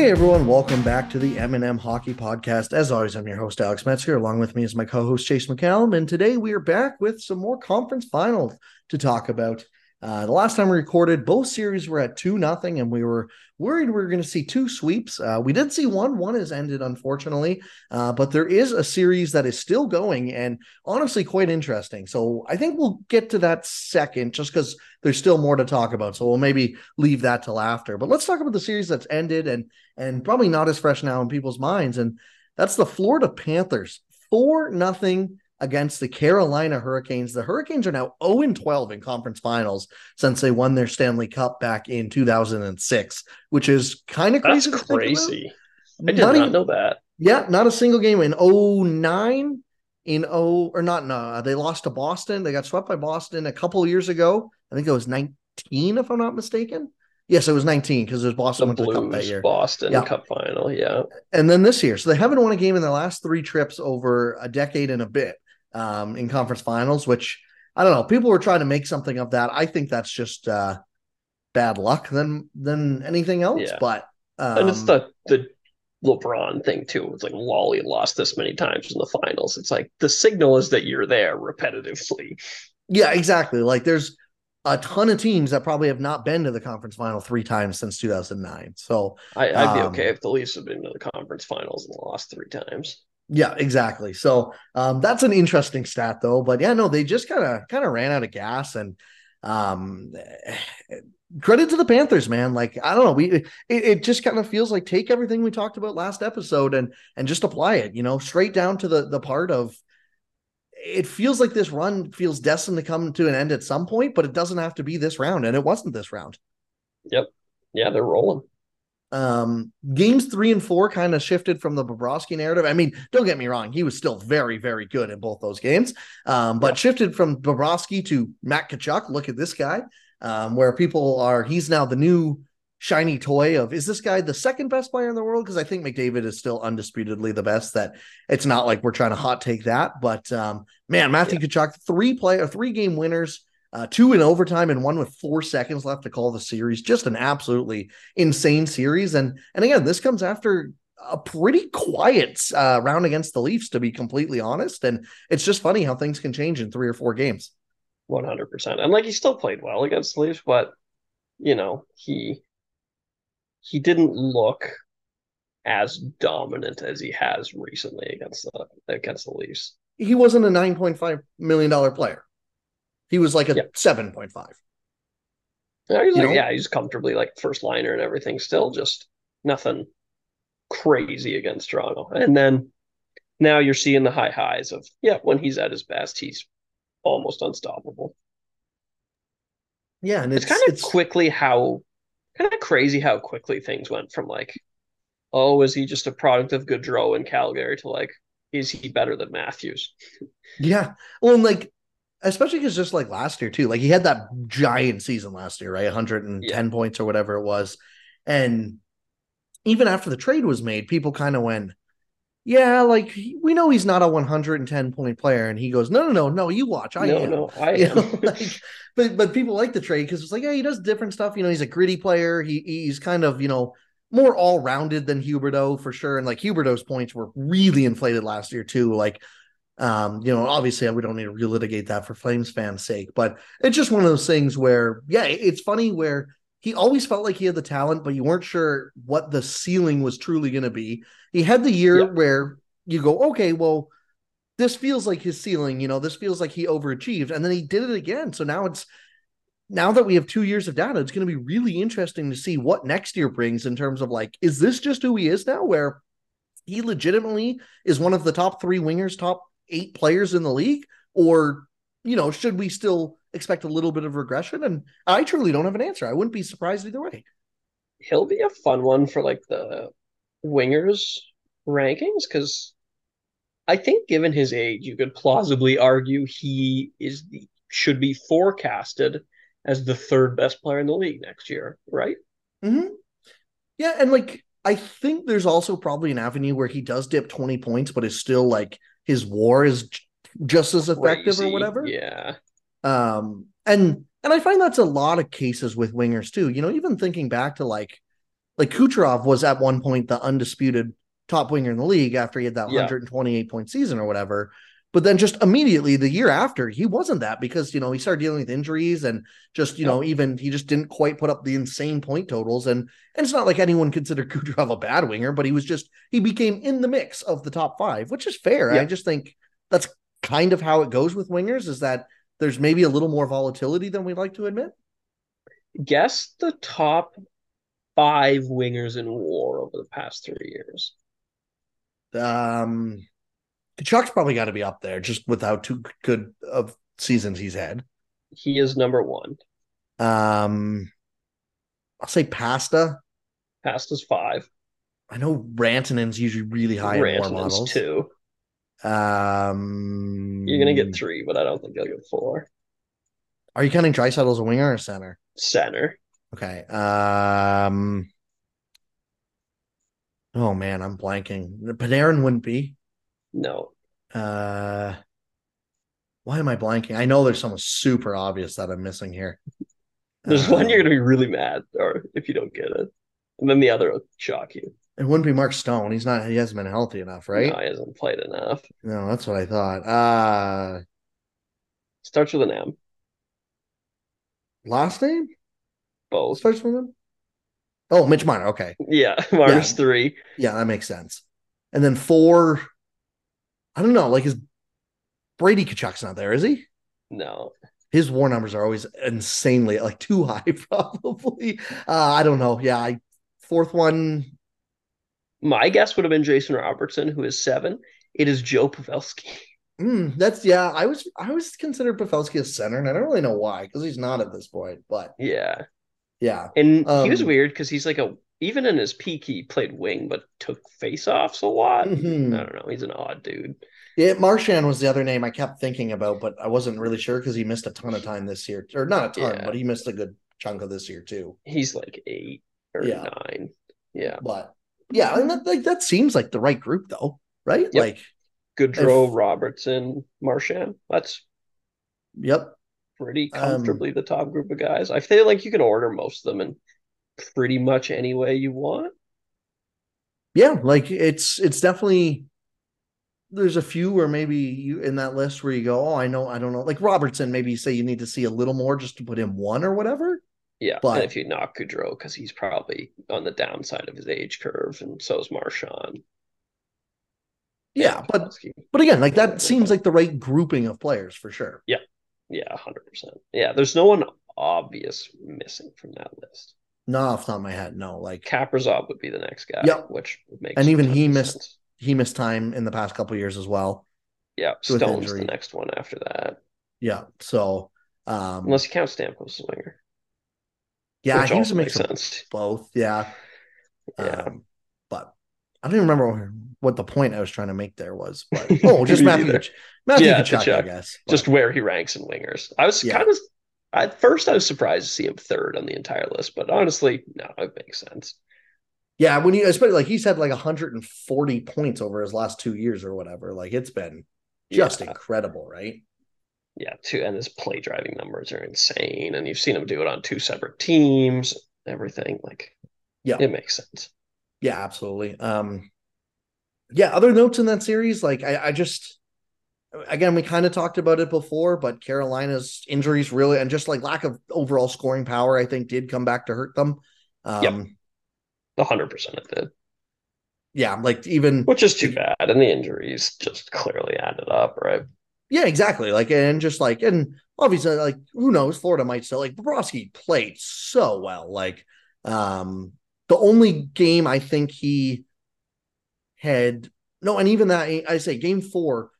Hey everyone, welcome back to the M&M Hockey Podcast. As always, I'm your host Alex Metzger. Along with me is my co-host Chace McCallum, and today we are back with some more conference finals to talk about. Uh, the last time we recorded, both series were at two nothing, and we were worried we were going to see two sweeps. Uh, we did see one. One has ended, unfortunately, uh, but there is a series that is still going, and honestly, quite interesting. So I think we'll get to that second, just because there's still more to talk about. So we'll maybe leave that till after. But let's talk about the series that's ended, and and probably not as fresh now in people's minds, and that's the Florida Panthers four nothing against the Carolina Hurricanes. The Hurricanes are now 0 12 in conference finals since they won their Stanley Cup back in 2006, which is kind of crazy. That's crazy. I did not, not even, know that. Yeah, not a single game in 09 in 0 or not no, uh, they lost to Boston. They got swept by Boston a couple years ago. I think it was 19 if I'm not mistaken. Yes, it was 19 because it was Boston went to the Cup that year. Boston yeah. Cup final, yeah. And then this year, so they haven't won a game in the last three trips over a decade and a bit um, in conference finals, which I don't know. People were trying to make something of that. I think that's just uh, bad luck than than anything else. Yeah. But um, and it's the the LeBron thing too. It's like Lolly lost this many times in the finals. It's like the signal is that you're there repetitively. Yeah, exactly. Like there's a ton of teams that probably have not been to the conference final three times since 2009. So I, would um, be okay if the Leafs have been to the conference finals and lost three times. Yeah, exactly. So um, that's an interesting stat, though. But yeah, no, they just kind of kind of ran out of gas, and um, credit to the Panthers, man. Like I don't know, we it, it just kind of feels like take everything we talked about last episode and and just apply it. You know, straight down to the the part of it feels like this run feels destined to come to an end at some point, but it doesn't have to be this round, and it wasn't this round. Yep. Yeah, they're rolling. Um, games three and four kind of shifted from the Bobrovsky narrative. I mean, don't get me wrong, he was still very, very good in both those games. Um, but shifted from Bobrovsky to Matt Tkachuk. Look at this guy, um, where people are, he's now the new shiny toy of is this guy the second best player in the world? Because I think McDavid is still undisputedly the best. That it's not like we're trying to hot take that, but um, man, Matthew yeah. Tkachuk, three player, three game winners uh, two in overtime and one with four seconds left to call the series. Just an absolutely insane series. And and again, this comes after a pretty quiet uh, round against the Leafs, to be completely honest. And it's just funny how things can change in three or four games. One hundred percent. And like he still played well against the Leafs, but you know he he didn't look as dominant as he has recently against the against the Leafs. He wasn't a nine point five million dollar player. He was like a yep. 7.5. Yeah, he's like, yeah, he's comfortably like first liner and everything. Still just nothing crazy against Toronto. And then now you're seeing the high highs of, yeah, when he's at his best, he's almost unstoppable. Yeah, and it's, it's kind of it's... quickly how kind of crazy how quickly things went from like, oh, is he just a product of Gaudreau in Calgary to like, is he better than Matthews? Yeah. Well, and like especially because just like last year too, like he had that giant season last year, right? 110 yeah. points or whatever it was, and even after the trade was made, people kind of went, "Yeah, like we know he's not a 110 point player," and he goes, "No, no, no, no, you watch, I no, am, no, I you am." Know, like, but but people like the trade because it's like, yeah, he does different stuff. You know, he's a gritty player. He he's kind of you know more all rounded than Huberdeau for sure, and like Huberdeau's points were really inflated last year too, like um, you know, obviously we don't need to relitigate that for Flames fans' sake, but it's just one of those things where, yeah, it's funny where he always felt like he had the talent, but you weren't sure what the ceiling was truly going to be. He had the year yeah. where you go, okay, well, this feels like his ceiling, you know, this feels like he overachieved, and then he did it again. So now it's now that we have two years of data, it's going to be really interesting to see what next year brings in terms of like, is this just who he is now? Where he legitimately is one of the top three wingers, top eight players in the league, or you know, should we still expect a little bit of regression? And I truly don't have an answer. I wouldn't be surprised either way. He'll be a fun one for like the wingers rankings because I think, given his age, you could plausibly argue he is the should be forecasted as the third best player in the league next year, right? Mm-hmm. Yeah, and like I think there's also probably an avenue where he does dip 20 points, but is still like his war is just as effective Crazy. or whatever. Yeah. Um, and and I find that's a lot of cases with wingers too. You know, even thinking back to like like Kucherov was at one point the undisputed top winger in the league after he had that Yeah. 128 point season or whatever. But then just immediately the year after, he wasn't that because you know he started dealing with injuries and just you Yeah. know even he just didn't quite put up the insane point totals and and it's not like anyone considered Kucherov a bad winger, but he was just he became in the mix of the top five, which is fair. Yeah. I just think that's kind of how it goes with wingers is that there's maybe a little more volatility than we'd like to admit. Guess the top five wingers in war over the past three years. Um, Tkachuk's probably got to be up there just with how two good of seasons he's had. He is number one. Um, I'll say Pasta. Pasta's five. I know Rantanen's usually really high in war Rantanen's models. two. Um, You're gonna get three, but I don't think you'll get four. Are you counting Draisaitl as a winger or center? Center. Okay. Um. Oh man, I'm blanking. Panarin wouldn't be. No. Uh. Why am I blanking? I know there's someone super obvious that I'm missing here. There's one you're gonna be really mad, or if you don't get it, and then the other will shock you. It wouldn't be Mark Stone. He's not. He hasn't been healthy enough, right? No, he hasn't played enough. No, that's what I thought. Uh Starts with an M. last name Both. starts with him. Oh, Mitch Marner. Okay, Yeah, Marner's three. yeah, that makes sense. And then four. I don't know. Like is Brady Tkachuk's not there? Is he? No. His war numbers are always insanely like too high, probably. Uh, I don't know. Yeah, I fourth one. My guess would have been Jason Robertson, who is seven. It is Joe Pavelski. Mm, that's yeah. I was I was considered Pavelski a center, and I don't really know why because he's not at this point. But Yeah. yeah, And he was Um, weird because he's like a even in his peak he played wing but took face-offs a lot. Mhm. I don't know. He's an odd dude. Yeah, Marchand was the other name I kept thinking about, but I wasn't really sure because he missed a ton of time this year, or not a ton, Yeah. but he missed a good chunk of this year too. He's like eight or Yeah. nine. Yeah. But yeah, and that like that seems like the right group though, right? Yep. Like, Gaudreau, If- Robertson, Marchand. That's yep, pretty Um, comfortably the top group of guys. I feel like you can order most of them in pretty much any way you want. yeah, like it's it's definitely. There's a few where maybe you in that list where you go, oh, I know, I don't know, like Robertson. Maybe you say you need to see a little more just to put him one or whatever. Yeah, But- and if you knock Gaudreau, because he's probably on the downside of his age curve, and so is Marchand. Yeah, but but again, like that seems like the right grouping of players for sure. Yeah, yeah, hundred percent. Yeah, there's no one obvious missing from that list. No, off the top of my head, no. Like Kaprizov would be the next guy. Yep. which makes And even he missed- sense. he missed time in the past couple years as well. Yeah, Stone's the next one after that, Yeah. So um unless you count Stamkos winger. yeah, which a also mix makes sense. both. Yeah. Yeah. Um, but I don't even remember what the point I was trying to make there was. But oh, just Matthew neither. Tkach- Matthew Yeah, Tkachuk, I guess. But, Just where he ranks in wingers. I was Yeah. kind of at first I was surprised to see him third on the entire list, but honestly, no, it makes sense. yeah, when you especially like he's had like 140 points over his last two years or whatever. Like it's been just Yeah. incredible, right? Yeah, two and his play driving numbers are insane, and you've seen him do it on two separate teams, everything. Like, Yeah. it makes sense. Yeah, absolutely. Um, yeah, other notes in that series, like I, I just again we kind of talked about it before, but Carolina's injuries really and just like lack of overall scoring power, I think, did come back to hurt them. Um, Yep. The hundred percent it did, yeah, like even which is too bad, and the injuries just clearly added up, right? yeah, exactly. Like and just like and obviously like who knows, Florida might still like Bobrovsky played so well. Like um the only game I think he had no, and even that I say game four,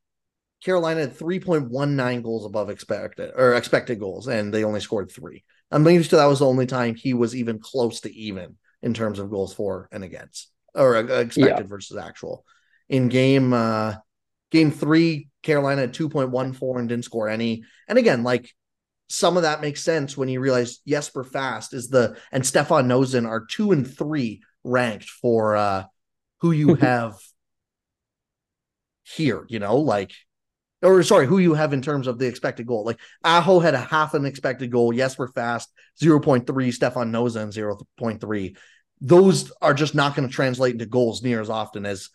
Carolina had 3.19 goals above expected or expected goals, and they only scored three. I'm used to that was the only time he was even close to even in terms of goals for and against or uh, expected versus actual. In game uh game three, Carolina had 2.14 and didn't score any. And again, like some of that makes sense when you realize Jesper Fast is the and Stefan Noesen are two and three ranked for uh who you have here, you know, like or sorry, who you have in terms of the expected goal. Like Aho had a half an expected goal. Yes, we're Fast 0.3, Stefan Noesen 0.3. those are just not going to translate into goals near as often as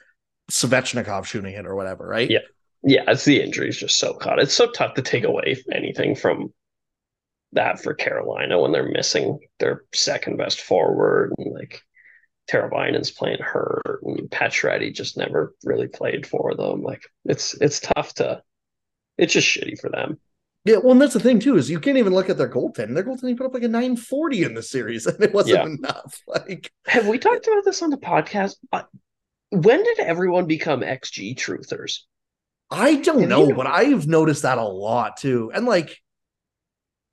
Svechnikov shooting it or whatever, right? Yeah. Yeah, it's the injuries just so caught. It's so tough to take away anything from that for Carolina when they're missing their second best forward and like Teravainen's playing hurt and Pacioretty just never really played for them. Like it's it's tough to it's just shitty for them. Yeah, well, and that's the thing too is you can't even look at their goaltending. Their goaltending put up like a 940 in the series, and it wasn't yeah. enough. Like, have we talked about this on the podcast? When did everyone become XG truthers? I don't know, you know, but I've noticed that a lot too. And like,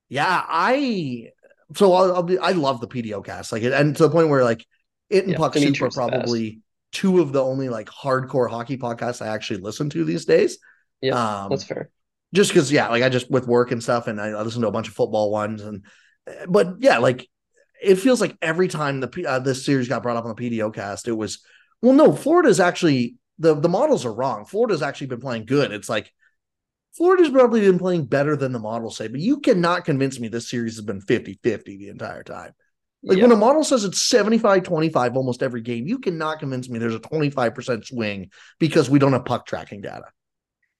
yeah, I so I'll, I'll be I love the PDO cast, like, and to the point where like it and yeah, Puck Super are probably two of the only like hardcore hockey podcasts I actually listen to these days. Yeah, um, that's fair. Just because, yeah, like I just with work and stuff, and I, I listen to a bunch of football ones, and but yeah, like it feels like every time the uh, this series got brought up on the PDO cast, it was well, no, Florida's actually the the models are wrong. Florida's actually been playing good. It's like Florida's probably been playing better than the models say, but you cannot convince me this series has been 50-50 the entire time. Like yeah. when a model says it's 75 25 almost every game, you cannot convince me there's a 25% swing because we don't have puck tracking data.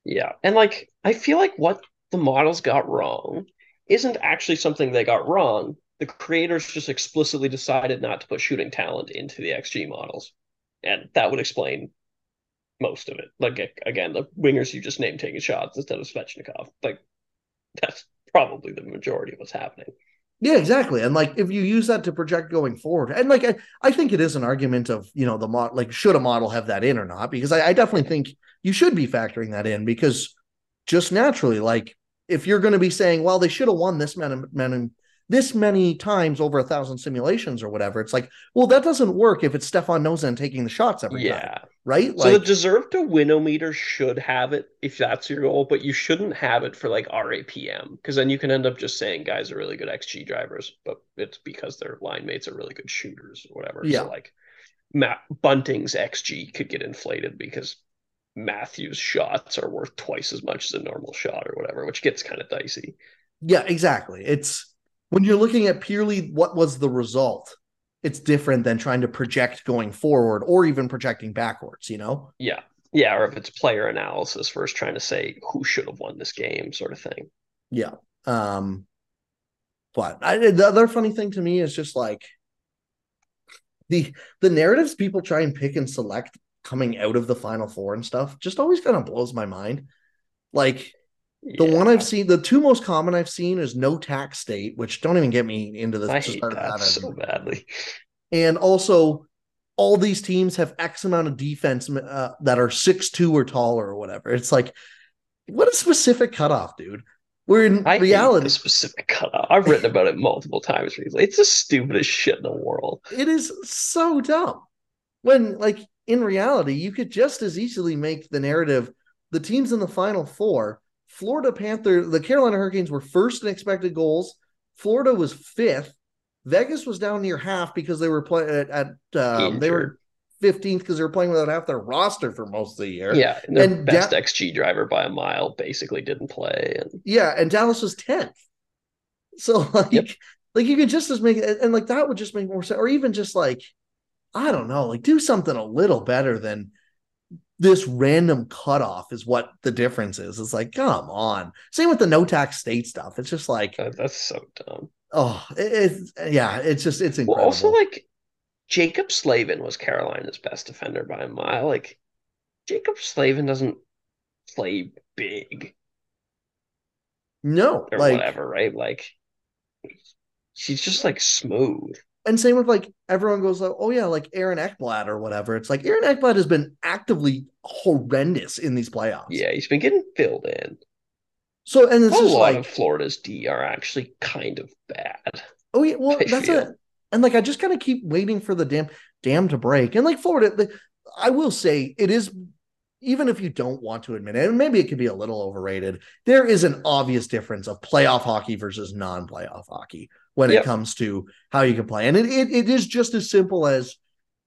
Yeah. And like, I feel like what the models got wrong isn't actually something they got wrong. The creators just explicitly decided not to put shooting talent into the XG models. And that would explain most of it. Like, again, the wingers you just named taking shots instead of Svechnikov. Like, that's probably the majority of what's happening. Yeah, exactly. And like if you use that to project going forward, and like I, I think it is an argument of you know the mod like should a model have that in or not? Because I, I definitely think you should be factoring that in because just naturally, like if you're going to be saying, well, they should have won this many, many this many times over a thousand simulations or whatever, it's like, well, that doesn't work if it's Stefan Noesen taking the shots every yeah. time right? So like, the deserve to win meter should have it if that's your goal, but you shouldn't have it for like RAPM because then you can end up just saying guys are really good XG drivers, but it's because their line mates are really good shooters or whatever. Yeah. So like Matt Bunting's XG could get inflated because Matthews' shots are worth twice as much as a normal shot or whatever, which gets kind of dicey. Yeah, exactly. It's when you're looking at purely what was the result it's different than trying to project going forward or even projecting backwards, you know? Yeah. Yeah. Or if it's player analysis versus trying to say who should have won this game, sort of thing. Yeah. Um, but I, the other funny thing to me is just like the the narratives people try and pick and select coming out of the final four and stuff just always kind of blows my mind. Like the yeah. one I've seen, the two most common I've seen is no tax state, which don't even get me into this. I hate that, that so badly. And also, all these teams have X amount of defense uh, that are six two or taller or whatever. It's like, what a specific cutoff, dude. We're in I reality. specific cutoff. I've written about it multiple times recently. It's the stupidest shit in the world. It is so dumb. When, like, in reality, you could just as easily make the narrative the teams in the final four Florida Panther, the Carolina Hurricanes were first in expected goals. Florida was fifth. Vegas was down near half because they were playing at, at um, they were 15th because they were playing without half their roster for most of the year. Yeah, and, and best da- XG driver by a mile basically didn't play. And yeah, and Dallas was 10th. So like, yep. like you could just as make and like that would just make more sense, or even just like, I don't know, like do something a little better than this random cutoff is what the difference is. It's like, come on. Same with the no tax state stuff. It's just like that's so dumb. Oh, it, it's yeah, it's just it's incredible. Well, also, like Jaccob Slavin was Carolina's best defender by a mile. Like Jaccob Slavin doesn't play big. No, or like, whatever, right? Like she's just like smooth and same with like everyone goes like, oh yeah, like Aaron Ekblad or whatever. It's like Aaron Ekblad has been actively horrendous in these playoffs. Yeah, he's been getting filled in. So and this a lot like of Florida's D are actually kind of bad. Oh yeah, well I that's feel. a and like I just kind of keep waiting for the damn dam to break. And like Florida, the, I will say it is even if you don't want to admit it, and maybe it could be a little overrated, there is an obvious difference of playoff hockey versus non-playoff hockey when yep. it comes to how you can play. And it, it, it is just as simple as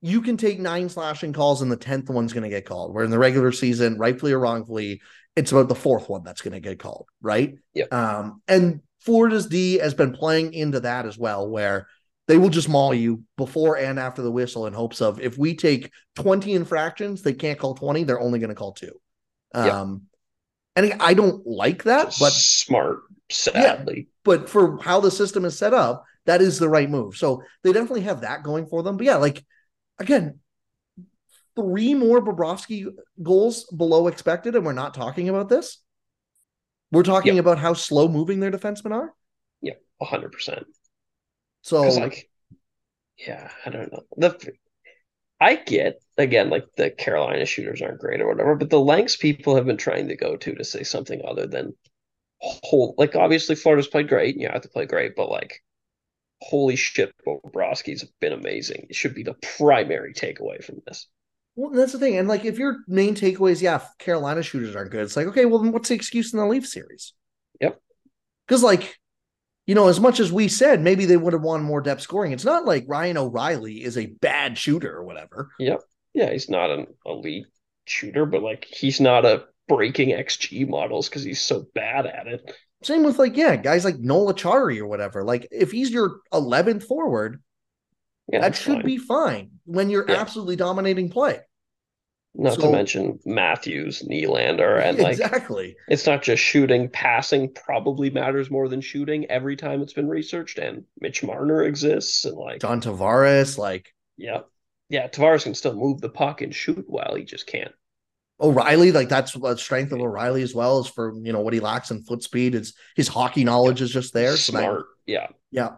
you can take nine slashing calls and the 10th one's going to get called. Where in the regular season, rightfully or wrongfully, it's about the fourth one that's going to get called, right? Yeah. Um, and Florida's D has been playing into that as well, where they will just maul you before and after the whistle in hopes of if we take 20 infractions, they can't call 20, they're only going to call two. Um, and I don't like that, but smart, sadly. but for how the system is set up, that is the right move. So they definitely have that going for them. But yeah, like again, three more Bobrovsky goals below expected, and we're not talking about this. We're talking Yep. about how slow moving their defensemen are. Yeah, a hundred percent. So like, yeah, I don't know. The I get again, like the Carolina shooters aren't great or whatever, but the lengths people have been trying to go to to say something other than whole like obviously Florida's played great and you have to play great, but like holy shit, Bobrovsky's been amazing. It should be the primary takeaway from this. well, that's the thing. And like if your main takeaway is yeah, Carolina shooters aren't good. It's like, okay, well then what's the excuse in the Leaf series? Yep. Because like, you know, as much as we said, maybe they would have won more depth scoring. It's not like Ryan O'Reilly is a bad shooter or whatever. Yep. Yeah, he's not an elite shooter, but like he's not a breaking XG models because he's so bad at it. Same with like, yeah, guys like Noel Acciari or whatever. Like if he's your 11th forward, Yeah, that should fine. be fine when you're Yeah. absolutely dominating play. Not to mention Matthews, Nylander, and like exactly. it's not just shooting. Passing probably matters more than shooting every time it's been researched. And Mitch Marner exists, and like John Tavares, like yeah, yeah, Tavares can still move the puck and shoot well. He just can't. O'Reilly, like that's the strength of O'Reilly as well as for you know what he lacks in foot speed. It's his hockey knowledge is just there. So that- Smart, yeah. yeah.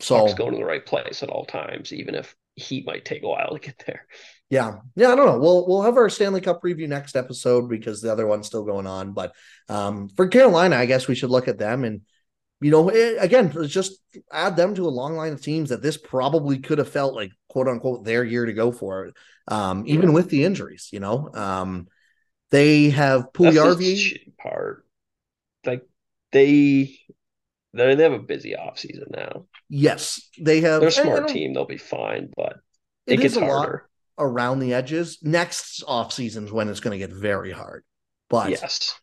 So Puck's going to the right place at all times, even if he might take a while to get there. yeah, yeah. I don't know. We'll we'll have our Stanley Cup preview next episode because the other one's still going on. But um, for Carolina, I guess we should look at them and you know eh, again let's just add them to a long line of teams that this probably could have felt like quote unquote their year to go for it. Um, even with the injuries, you know, um, they have That's the Puljujarvi. part. Like they, they they have a busy off season now. Yes, they have. They're a smart team; they'll be fine. But it, It gets is a lot harder. around the edges. Next off season's when it's going to get very hard. But Yes,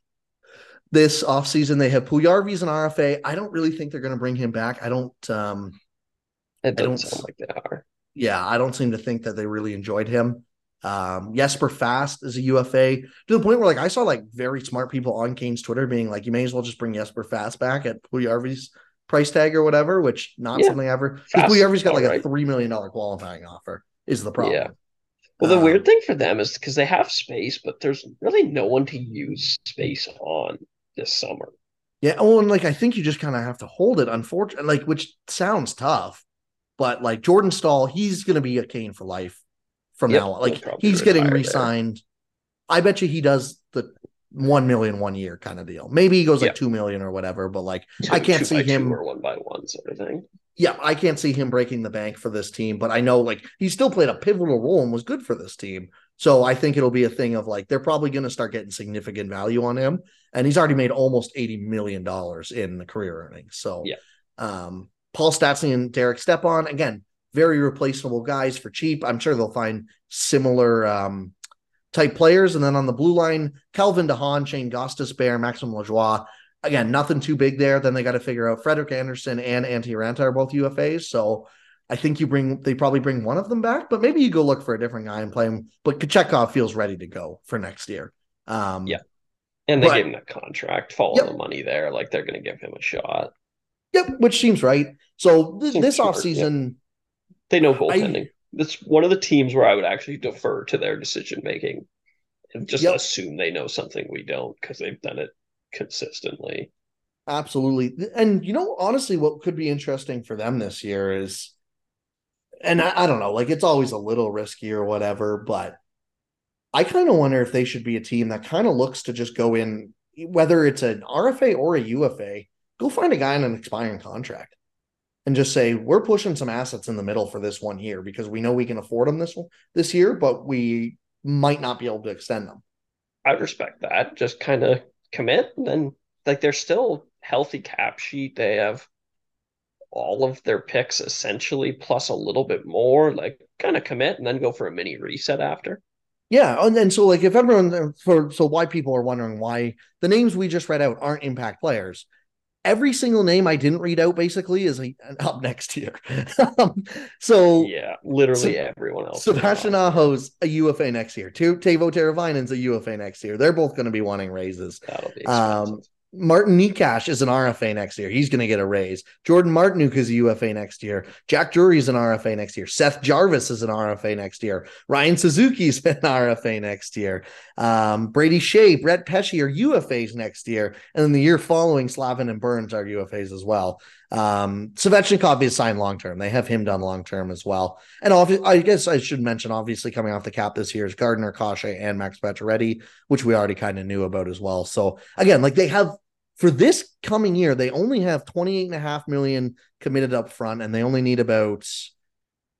this off season they have Puljujarvi's an RFA. I don't really think they're going to bring him back. I don't. um it doesn't don't- sound like they are. Yeah, I don't seem to think that they really enjoyed him. Um, Jesper Fast is a UFA to the point where like I saw like very smart people on Canes Twitter being like, you may as well just bring Jesper Fast back at Puljujarvi's price tag or whatever, which not Yeah. something I ever. Puljujarvi's got like a three million dollar qualifying offer. Is the problem? Yeah. Well, the Um, weird thing for them is because they have space, but there's really no one to use space on this summer. Yeah, oh, and like I think you just kind of have to hold it, unfortunately, like which sounds tough, but like Jordan Staal, he's going to be a Cane for life from Yep, now on. Like he's getting re-signed. I bet you he does the one million one year kind of deal. Maybe he goes like Yeah. two million or whatever, but like Two- I can't see him. or one by one sort of thing. Yeah, I can't see him breaking the bank for this team, but I know like he still played a pivotal role and was good for this team. So I think it'll be a thing of like they're probably going to start getting significant value on him, and he's already made almost eighty million dollars in the career earnings. So Yeah. um, Paul Stastny and Derek Stepan again, very replaceable guys for cheap. I'm sure they'll find similar um, type players, and then on the blue line, Calvin DeHaan, Shane Gostisbehere, Maxime Lajoie. Again, nothing too big there. Then they got to figure out Frederik Andersen and Antti Raanta are both UFAs. So I think you bring they probably bring one of them back, but maybe you go look for a different guy and play him. But Kochetkov feels ready to go for next year. Um, Yeah. And they But- gave him that contract, follow Yep. the money there. Like they're going to give him a shot. Yep, which seems right. So th- Seems this offseason, They know I- goaltending. That's one of the teams where I would actually defer to their decision making and just Yep. assume they know something we don't because they've done it consistently. Absolutely. And you know, honestly, what could be interesting for them this year is, and I, I don't know, like it's always a little risky or whatever, but I kind of wonder if they should be a team that kind of looks to just go in, whether it's an RFA or a UFA, go find a guy on an expiring contract and just say, we're pushing some assets in the middle for this one year because we know we can afford them this this year, but we might not be able to extend them. I respect that. Just kind of commit and then like they're still healthy cap sheet. They have all of their picks essentially plus a little bit more. Like kind of commit and then go for a mini reset after. Yeah, and then so like if everyone for so why people are wondering why the names we just read out aren't impact players, every single name I didn't read out basically is a, up next year. um, so yeah, literally so, everyone else. Sebastian Aho's a UFA next year. Teuvo Teravainen's a UFA next year. They're both going to be wanting raises. That'll be expensive. Um, Martin Necas is an RFA next year. He's going to get a raise. Jordan Martinook is a UFA next year. Jack Drury is an RFA next year. Seth Jarvis is an RFA next year. Ryan Suzuki's an RFA next year. Um, Brady Skjei, Brett Pesce are UFAs next year. And then the year following, Slavin and Burns are UFAs as well. Um, Svechnikov is signed long term. They have him done long term as well. And I guess I should mention, obviously, coming off the cap this year is Gardner Kase and Max Pacioretty, which we already kind of knew about as well. So again, like they have for this coming year, they only have 28 and a half million committed up front, and they only need about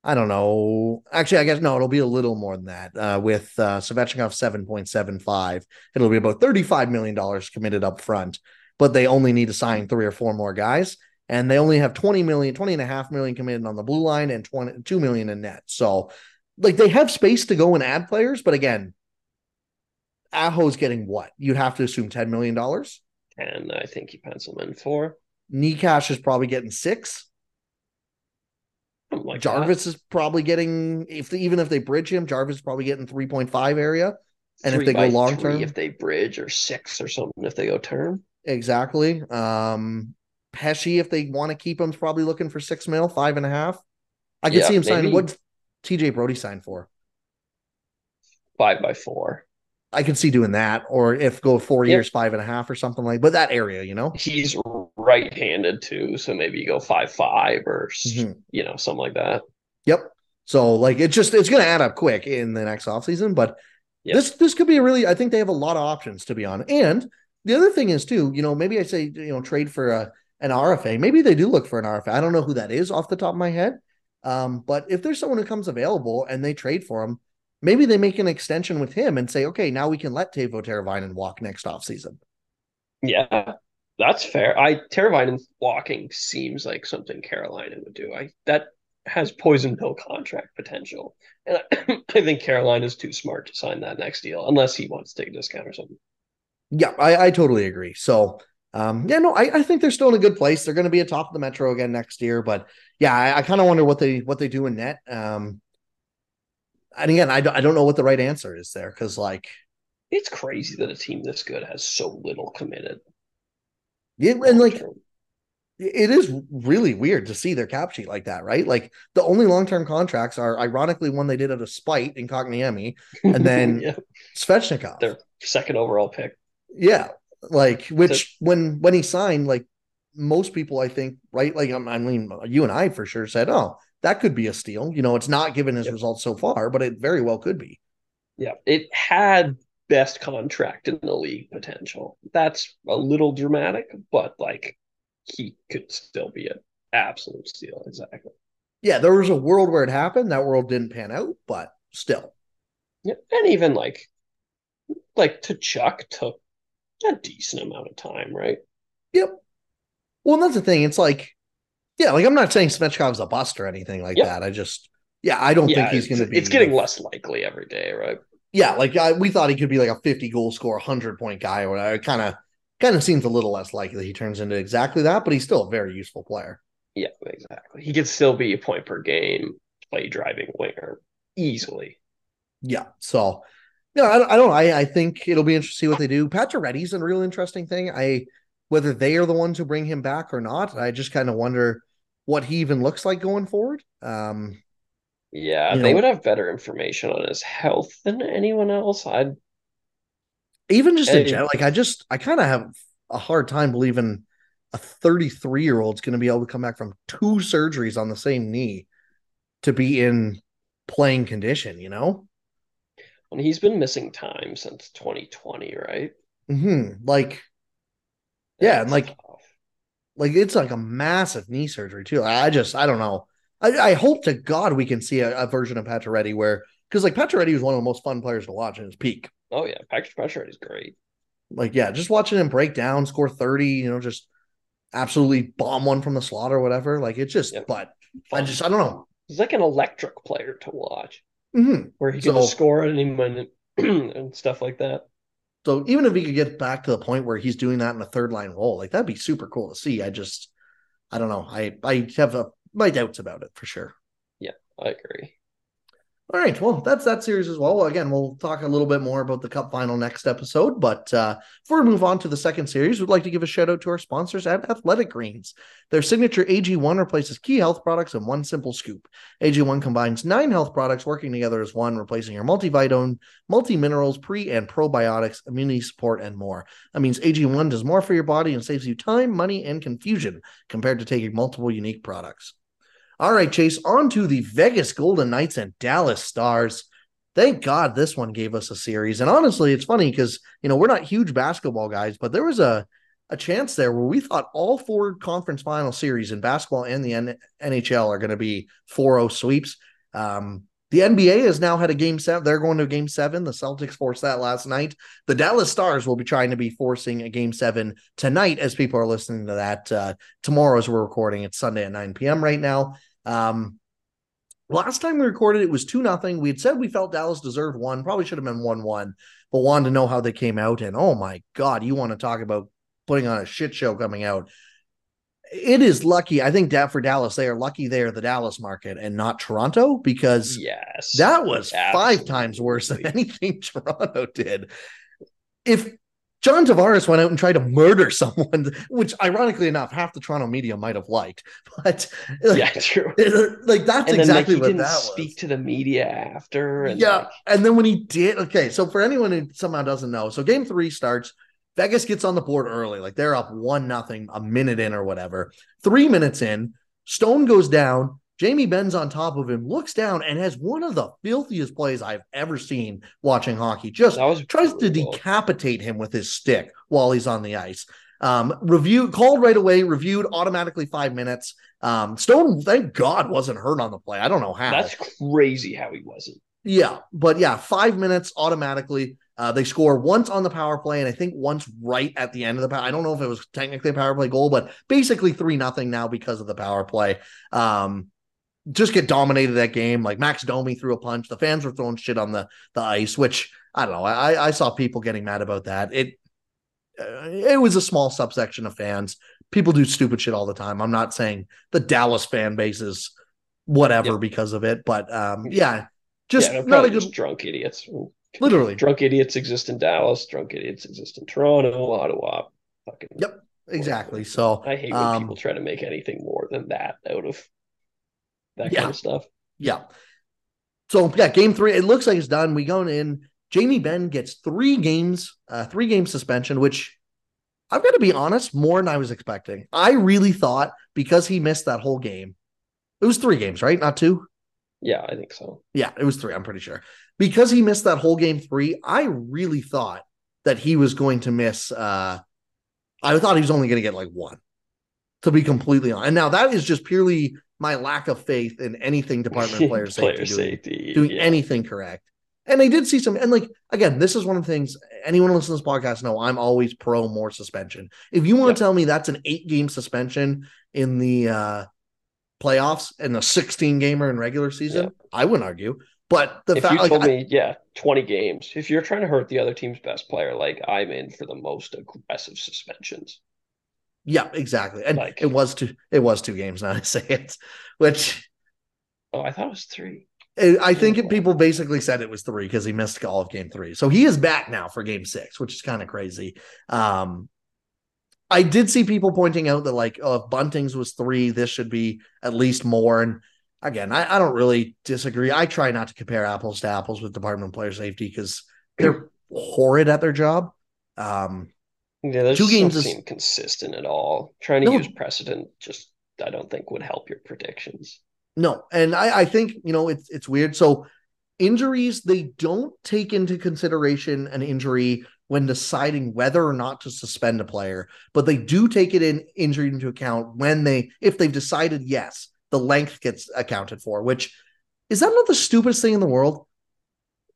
I don't know. Actually, I guess no, it'll be a little more than that. Uh, with uh, Svechnikov 7.75, it'll be about $35 million committed up front, but they only need to sign three or four more guys and they only have 20 million 20 and a half million committed on the blue line and 20, 2 million in net. So like they have space to go and add players but again Aho's getting what? You'd have to assume 10 million dollars? And i think he penciled in four. Necas is probably getting six. Like Jarvis that. is probably getting if they, even if they bridge him, Jarvis is probably getting three point five area. And three if they go long term, if they bridge or six or something, if they go term, exactly. Um, Pesce, if they want to keep him, is probably looking for six mil, five and a half. I could yeah, see him signing. What TJ Brodie signed for? Five by four. I can see doing that, or if go four yep. years, five and a half, or something like. But that area, you know, he's right-handed too, so maybe you go five five or mm-hmm. you know something like that. Yep. So like it's just it's going to add up quick in the next offseason, but yep. this this could be a really I think they have a lot of options to be on. And the other thing is too, you know, maybe I say you know trade for a an RFA. Maybe they do look for an RFA. I don't know who that is off the top of my head. Um, but if there's someone who comes available and they trade for him, maybe they make an extension with him and say, okay, now we can let Teuvo Teravainen walk next offseason. Yeah, that's fair. I Teravainen walking seems like something Carolina would do. I that has poison pill contract potential, and I, I think Carolina is too smart to sign that next deal unless he wants to take a discount or something. Yeah, I, I totally agree. So um, yeah, no, I, I think they're still in a good place. They're going to be atop of the Metro again next year, but yeah, I, I kind of wonder what they what they do in net. Um, and again, I don't, I don't know what the right answer is there because like it's crazy that a team this good has so little committed. Yeah, and like it is really weird to see their cap sheet like that, right? Like the only long term contracts are ironically one they did out of spite in Kotkaniemi, and then yeah. Svechnikov, their second overall pick. Yeah, like which so, when when he signed, like most people, I think, right? Like um, I mean, you and I for sure said, "Oh, that could be a steal." You know, it's not given his results so far, but it very well could be. Yeah, it had best contract in the league potential. That's a little dramatic, but like he could still be an absolute steal. Exactly. Yeah, there was a world where it happened. That world didn't pan out, but still. Yeah, and even like like to Chuck took a decent amount of time, right? Yep. Well, that's the thing. It's like, yeah, like I'm not saying Svechnikov's a bust or anything like yep. that. I just, yeah, I don't yeah, think he's going to be. It's getting less likely every day, right? Yeah, like I, we thought he could be like a 50 goal score, 100 point guy or whatever. It kind of, kind of seems a little less likely that he turns into exactly that, but he's still a very useful player. Yeah, exactly. He could still be a point per game play driving winger easily. Yeah. So no, I, I don't. I, I think it'll be interesting to see what they do. Pacioretty's a real interesting thing. I whether they are the ones who bring him back or not. I just kind of wonder what he even looks like going forward. Um, yeah, they know, would have better information on his health than anyone else. I'd even just in general, like I just I kind of have a hard time believing a 33 year old's going to be able to come back from two surgeries on the same knee to be in playing condition. You know, and he's been missing time since 2020, right? Mm-hmm. Like, yeah, and like, tough. like it's like a massive knee surgery too. I just, I don't know. I, I hope to God we can see a, a version of Pacioretty where, because like Pacioretty was one of the most fun players to watch in his peak. Oh yeah, Patrick is great. Like yeah, just watching him break down, score 30, you know, just absolutely bomb one from the slot or whatever. Like it's just, but fun. I just, I don't know. He's like an electric player to watch mm-hmm. where he can so, score at any moment and stuff like that. So even if he could get back to the point where he's doing that in a third line role, like that'd be super cool to see. I just, I don't know. I I have a, my doubts about it for sure. Yeah, I agree. All right. Well, that's that series as well. Again, we'll talk a little bit more about the Cup final next episode. But uh, before we move on to the second series, we'd like to give a shout out to our sponsors at Athletic Greens. Their signature AG1 replaces key health products in one simple scoop. AG1 combines nine health products working together as one, replacing your multivitamin, multi minerals, pre and probiotics, immunity support, and more. That means AG1 does more for your body and saves you time, money, and confusion compared to taking multiple unique products. All right, Chace, on to the Vegas Golden Knights and Dallas Stars. Thank God this one gave us a series. And honestly, it's funny because, you know, we're not huge basketball guys, but there was a, a chance there where we thought all four conference final series in basketball and the N- NHL are going to be 4 0 sweeps. Um, the NBA has now had a game seven. They're going to a game seven. The Celtics forced that last night. The Dallas Stars will be trying to be forcing a game seven tonight as people are listening to that. Uh, tomorrow, as we're recording, it's Sunday at 9 p.m. right now. Um, last time we recorded, it was 2 nothing. We had said we felt Dallas deserved one, probably should have been 1 1, but wanted to know how they came out. And oh my God, you want to talk about putting on a shit show coming out. It is lucky. I think that for Dallas, they are lucky they are the Dallas market and not Toronto because yes, that was absolutely. five times worse than anything Toronto did. If John Tavares went out and tried to murder someone, which ironically enough, half the Toronto media might have liked. But yeah, true. Like that's and exactly then, like, what that was. Speak to the media after, and yeah. Like... And then when he did, okay. So for anyone who somehow doesn't know, so game three starts. Vegas gets on the board early, like they're up one nothing, a minute in or whatever. Three minutes in, Stone goes down. Jamie Benn's on top of him, looks down, and has one of the filthiest plays I've ever seen watching hockey. Just tries to decapitate him with his stick while he's on the ice. Um, review called right away, reviewed automatically five minutes. Um, Stone, thank God, wasn't hurt on the play. I don't know how. That's crazy how he wasn't. Yeah, but yeah, five minutes automatically. Uh, they score once on the power play, and I think once right at the end of the power. I don't know if it was technically a power play goal, but basically three nothing now because of the power play. Um, just get dominated that game. Like Max Domi threw a punch. The fans were throwing shit on the the ice, which I don't know. I I saw people getting mad about that. It uh, it was a small subsection of fans. People do stupid shit all the time. I'm not saying the Dallas fan base is whatever yep. because of it, but um, yeah, just yeah, not a good drunk idiots. Literally, drunk idiots exist in Dallas. Drunk idiots exist in Toronto, Ottawa. Fucking yep, exactly. So I hate when um, people try to make anything more than that out of that yeah. kind of stuff. Yeah. So yeah, game three. It looks like it's done. We going in. Jamie Benn gets three games, uh, three game suspension, which I've got to be honest, more than I was expecting. I really thought because he missed that whole game, it was three games, right? Not two. Yeah, I think so. Yeah, it was three. I'm pretty sure because he missed that whole game three. I really thought that he was going to miss. uh I thought he was only going to get like one. To be completely honest, and now that is just purely my lack of faith in anything department of player safety, player doing, safety, doing yeah. anything correct. And I did see some, and like again, this is one of the things anyone listening to this podcast know I'm always pro more suspension. If you want to tell me that's an eight game suspension in the uh playoffs and a 16 gamer in regular season, I wouldn't argue. But the if fact, you like, told me, yeah, 20 games, if you're trying to hurt the other team's best player, like I'm in for the most aggressive suspensions. Yeah, exactly. And like, it was two it was two games now I say it, which Oh, I thought it was three. I think it, people basically said it was three because he missed all of game three. So he is back now for game six, which is kind of crazy. Um, I did see people pointing out that like, oh, if Bunting's was three, this should be at least more. And again, I, I don't really disagree. I try not to compare apples to apples with Department of Player Safety because they're horrid at their job. Um, yeah, those two games don't is... seem consistent at all. Trying to no. use precedent just I don't think would help your predictions. No, and I, I think you know it's it's weird. So injuries they don't take into consideration an injury when deciding whether or not to suspend a player, but they do take it in injury into account when they if they've decided yes, the length gets accounted for. Which is that not the stupidest thing in the world?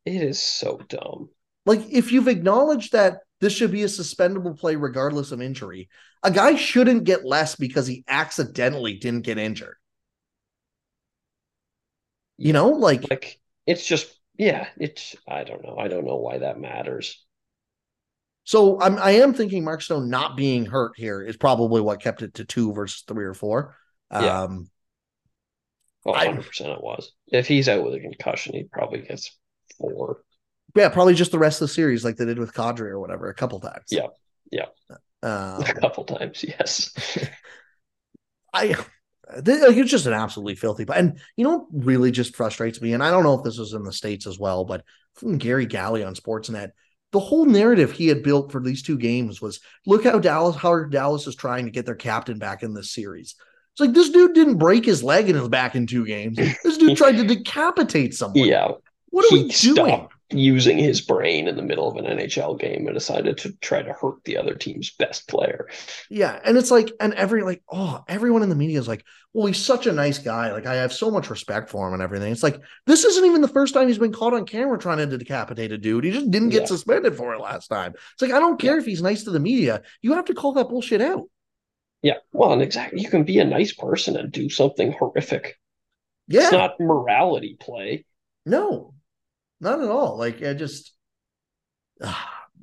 It is so dumb. Like if you've acknowledged that this should be a suspendable play regardless of injury. A guy shouldn't get less because he accidentally didn't get injured. You know, like like it's just yeah, it's I don't know. I don't know why that matters. So I'm I am thinking Mark Stone not being hurt here is probably what kept it to two versus three or four. Yeah. Um, I- 100% it was. If he's out with a concussion, he probably gets four. Yeah, probably just the rest of the series like they did with Kadri or whatever a couple times. Yeah. Yeah. Um, a couple times, yes. I th- like, it's just an absolutely filthy. But and you know what really just frustrates me, and I don't know if this was in the states as well, but from Garry Galley on Sportsnet, the whole narrative he had built for these two games was look how Dallas how Dallas is trying to get their captain back in this series. It's like this dude didn't break his leg in his back in two games. This dude tried to decapitate someone. Yeah. What are he we doing? stopped using his brain in the middle of an NHL game and decided to try to hurt the other team's best player. Yeah, and it's like, and every like, oh, everyone in the media is like, well, he's such a nice guy. Like, I have so much respect for him and everything. It's like this isn't even the first time he's been caught on camera trying to decapitate a dude. He just didn't get Yeah. suspended for it last time. It's like I don't care if he's nice to the media. You have to call that bullshit out. Yeah. Well, and exactly. You can be a nice person and do something horrific. Yeah, It's not morality play. no, not at all. Like, I just,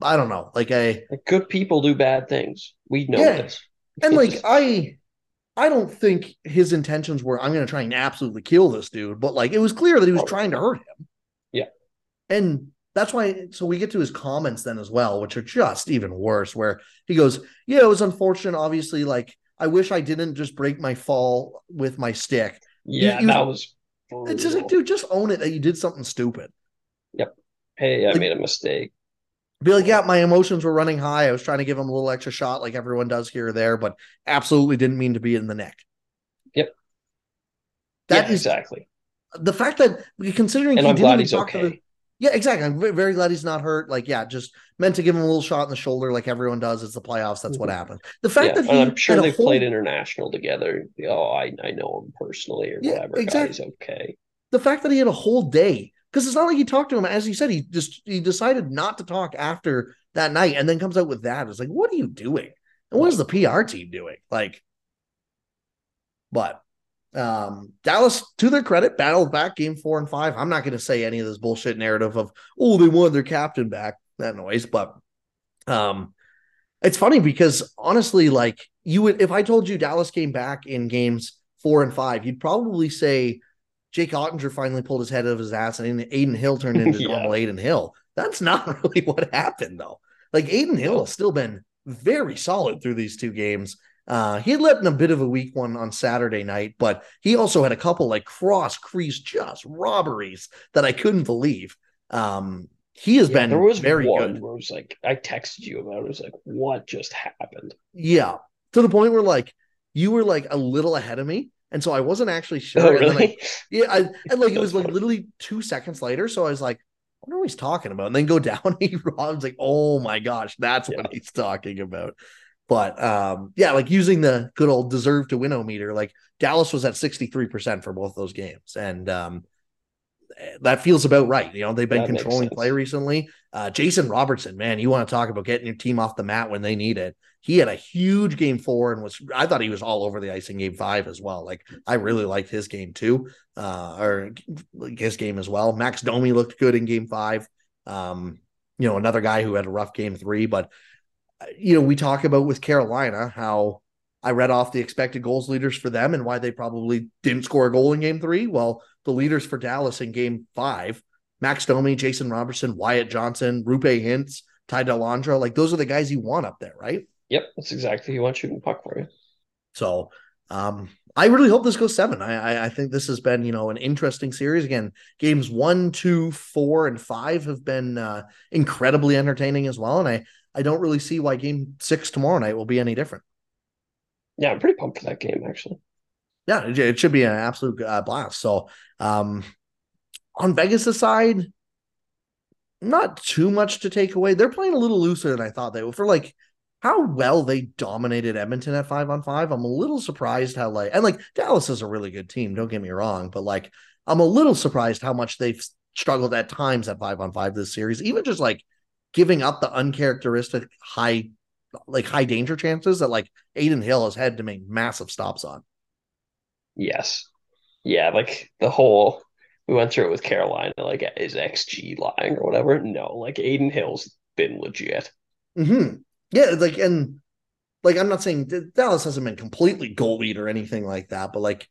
I don't know. Like, I Like, good people do bad things. We know Yeah. this. and like I. I don't think his intentions were I'm going to try and absolutely kill this dude, but like it was clear that he was Oh. trying to hurt him. Yeah. And that's why so we get to his comments then as well, which are just even worse where he goes, "Yeah, it was unfortunate obviously like I wish I didn't just break my fall with my stick." yeah, you- that was. It's just like, dude, just own it that you did something stupid. Hey, I like- made a mistake. Be like, "Yeah, my emotions were running high. I was trying to give him a little extra shot like everyone does here or there, but absolutely didn't mean to be in the neck." Yep. That yeah, is exactly. the fact that considering And he I'm glad he's okay. the yeah exactly i'm very glad he's not hurt like yeah just meant to give him a little shot in the shoulder like everyone does it's the playoffs that's what Mhm. happened the fact Yeah, that I'm sure they've whole- played international together. Oh, I, I know him personally or Yeah, whatever. God, exactly. he's okay. the fact that he had a whole day because it's not like he talked to him. As he said he just he decided not to talk after that night and then comes out with that. It's like what are you doing? And what is the pr team doing? Like but um dallas to their credit battled back game four and five. I'm not going to say any of this bullshit narrative of oh they wanted their captain back that noise but um it's funny because honestly like you would if i told you dallas came back in games four and five you'd probably say Jake Oettinger finally pulled his head out of his ass and Adin Hill turned into Yeah. normal Adin Hill. That's not really what happened though. Like Adin Hill has still been very solid through these two games. Uh, he had let in a bit of a weak one on Saturday night, but he also had a couple like cross crease just robberies that I couldn't believe. Um, he has Yeah, been there was very one good. where it was like I texted you about it. It was like, what just happened? Yeah, to the point where like you were like a little ahead of me, and so I wasn't actually sure. Oh, And like, really? Yeah, I, and like it was like literally two seconds later. So I was like, I wonder what he's talking about. And then go down and he Rob's like, oh my gosh, that's what he's talking about. But um, yeah, like using the good old deserve to win meter, like Dallas was at 63% for both those games. And um that feels about right. You know, they've been That controlling play recently. Uh Jason Robertson, man, you want to talk about getting your team off the mat when they need it. He had a huge game four and was I thought he was all over the ice in game five as well. Like I really liked his game too, uh, or his game as well. Max Domi looked good in game five. Um, you know, another guy who had a rough game three, but uh, you know, we talk about with Carolina how I read off the expected goals leaders for them and why they probably didn't score a goal in game three. Well, the leaders for Dallas in game five, Max Domi, Jason Robertson, Wyatt Johnston, Roope Hintz, Ty Dellandrea, like those are the guys you want up there, right? Yep, that's exactly who you want shooting puck for you. So um, I really hope this goes seven. I, I I think this has been you know an interesting series. Again, games one, two, four, and five have been uh, incredibly entertaining as well. And I I don't really see why game six tomorrow night will be any different. Yeah, I'm pretty pumped for that game actually. Yeah, it, should be an absolute uh, blast. So um, on Vegas' side, not too much to take away. They're playing a little looser than I thought they were For like how well they dominated Edmonton at five on five, I'm a little surprised how like and like Dallas is a really good team. Don't get me wrong, but like I'm a little surprised how much they've struggled at times at five on five this series. Even just like giving up the uncharacteristic high like high danger chances that like Adin Hill has had to make massive stops on. Yes. Yeah, like the whole we went through it with Carolina, like is XG lying or whatever? No, like Adin Hill's been legit. hmm Yeah, like and like I'm not saying Dallas hasn't been completely goal lead or anything like that, but like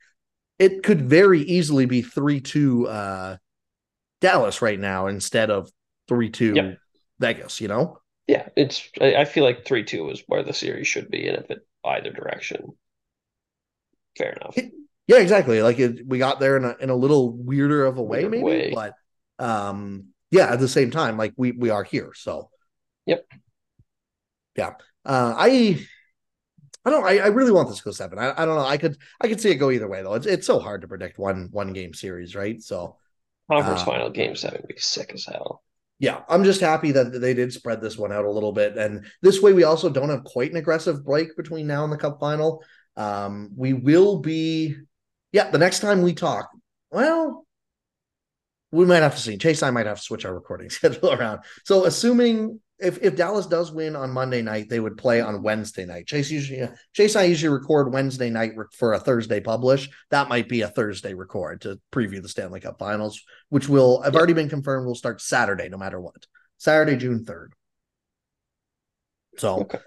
it could very easily be three two uh Dallas right now instead of three two yep. Vegas. You know? Yeah, it's. I feel like three two is where the series should be, and if it either direction, fair enough. Yeah, exactly. Like it, we got there in a in a little weirder of a way, Weird maybe, way. but um, yeah. At the same time, like we we are here, so yep, yeah. Uh, I I don't. I, I really want this to go seven. I, I don't know. I could I could see it go either way though. It's it's so hard to predict one one game series, right? So conference uh, final game seven would be sick as hell. Yeah, I'm just happy that they did spread this one out a little bit, and this way we also don't have quite an aggressive break between now and the Cup final. Um, we will be, yeah, the next time we talk. Well, we might have to see. Chace, I might have to switch our recording schedule around. So, assuming if if Dallas does win on Monday night, they would play on Wednesday night. Chace usually Chace and I usually record Wednesday night for a Thursday publish. That might be a Thursday record to preview the Stanley Cup Finals, which will I've already been confirmed. Will start Saturday, no matter what. Saturday, June third. So, okay.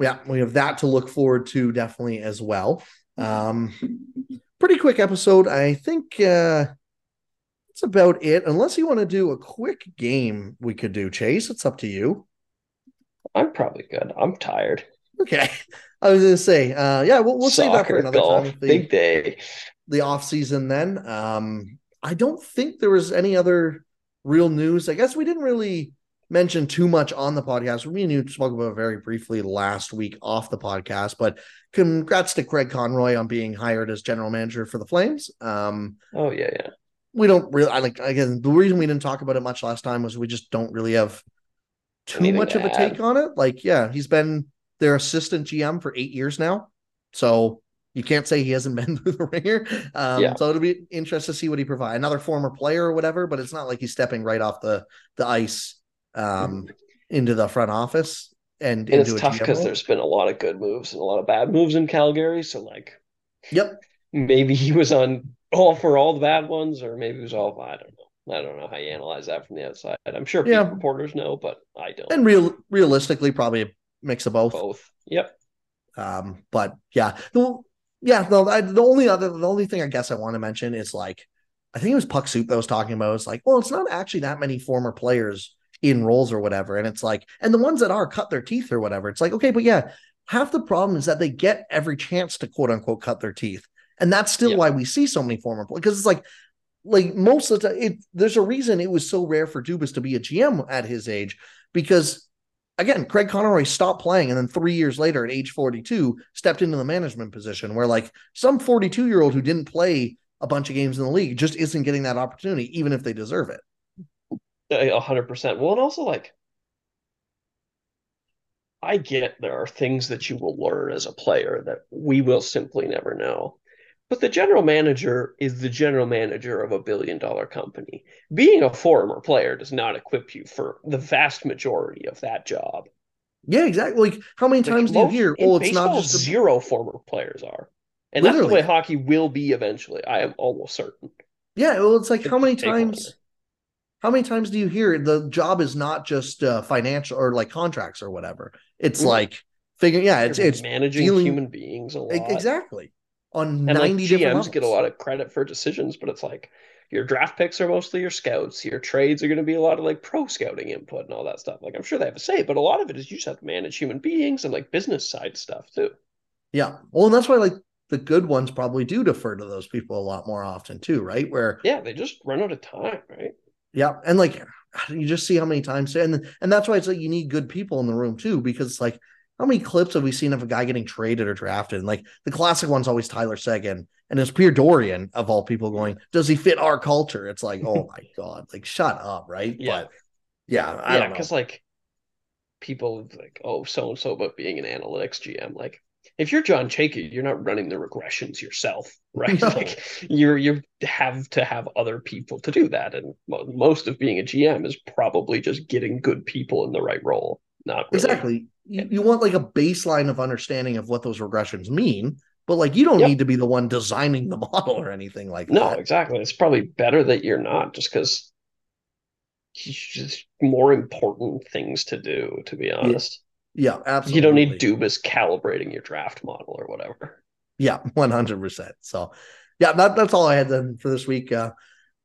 yeah, we have that to look forward to definitely as well. Um, pretty quick episode. I think uh, that's about it. Unless you want to do a quick game, we could do Chace. It's up to you. I'm probably good. I'm tired. Okay. I was gonna say, uh, yeah, we'll, we'll save that for another golf, time. The, big day. The off season then. Um, I don't think there was any other real news. I guess we didn't really mention too much on the podcast. We and you spoke about very briefly last week off the podcast, but congrats to Craig Conroy on being hired as general manager for the Flames. Um, oh yeah, yeah. We don't really. I like again. The reason we didn't talk about it much last time was we just don't really have too Anything much to of a take on it. Like, yeah, he's been their assistant GM for eight years now. So you can't say he hasn't been through the ringer. Um, yeah. So it'll be interesting to see what he provides. Another former player or whatever, but it's not like he's stepping right off the the ice um, into the front office. And, and it's tough because there's been a lot of good moves and a lot of bad moves in Calgary. So like, yep, maybe he was on all for all the bad ones, or maybe it was all I don't know. I don't know how you analyze that from the outside. I'm sure yeah. reporters know, but I don't. And real realistically, probably a mix of both. Both. Yep. Um, but yeah, the, yeah. No, I, the only other, the only thing I guess I want to mention is like, I think it was Puck Soup that was talking about. It's like, well, it's not actually that many former players in roles or whatever, and it's like, and the ones that are cut their teeth or whatever. It's like, okay, but yeah, half the problem is that they get every chance to quote unquote cut their teeth. And that's still why we see so many former because it's like like most of the time, it, there's a reason it was so rare for Dubas to be a GM at his age because again, Craig Conroy stopped playing and then three years later at age 42 stepped into the management position where like some 42 year old who didn't play a bunch of games in the league just isn't getting that opportunity, even if they deserve it. A hundred percent. Well, and also like I get there are things that you will learn as a player that we will simply never know. But the general manager is the general manager of a billion dollar company. Being a former player does not equip you for the vast majority of that job. Yeah, exactly. Like how many times like, do you hear? Oh, it's not just a... zero former players are, and Literally. that's the way hockey will be eventually. I am almost certain. Yeah, well, it's like how many times? Longer. How many times do you hear the job is not just uh, financial or like contracts or whatever? It's mm-hmm. like figuring. Yeah, it's You're it's managing dealing... human beings a lot. Exactly on and 90 like GMs get a lot of credit for decisions, but it's like your draft picks are mostly your scouts. Your trades are going to be a lot of like pro scouting input and all that stuff. Like I'm sure they have a say, but a lot of it is you just have to manage human beings and like business side stuff too. Yeah. Well, and that's why like the good ones probably do defer to those people a lot more often too, right? Where yeah, they just run out of time, right? Yeah, and like you just see how many times and and that's why it's like you need good people in the room too because it's like how many clips have we seen of a guy getting traded or drafted? And like the classic one's always Tyler Seguin, and it's Pierre Dorion of all people going, "Does he fit our culture?" It's like, oh my god, like shut up, right? Yeah, but, yeah, I yeah, because like people like, oh, so and so about being an analytics GM, like. If you're John Chayka, you're not running the regressions yourself, right? No. Like you're you have to have other people to do that, and most of being a GM is probably just getting good people in the right role. Not really. exactly you, you want like a baseline of understanding of what those regressions mean but like you don't yep. need to be the one designing the model or anything like no, that. No, exactly. It's probably better that you're not just because just more important things to do, to be honest. Yeah, absolutely. You don't need Dubas calibrating your draft model or whatever. Yeah, one hundred percent. So, yeah, that, that's all I had then for this week. Uh,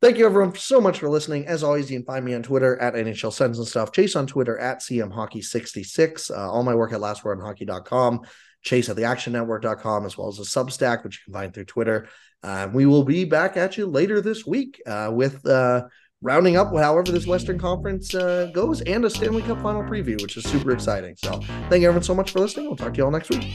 thank you everyone so much for listening. As always, you can find me on Twitter at NHL Sends and stuff. Chace on Twitter at CM Hockey sixty six. Uh, all my work at lastwordonhockey.com. Chace at theactionnetwork.com, as well as a Substack, which you can find through Twitter. Uh, we will be back at you later this week uh, with uh, rounding up however this Western Conference uh, goes and a Stanley Cup final preview, which is super exciting. So thank you everyone so much for listening. We'll talk to you all next week.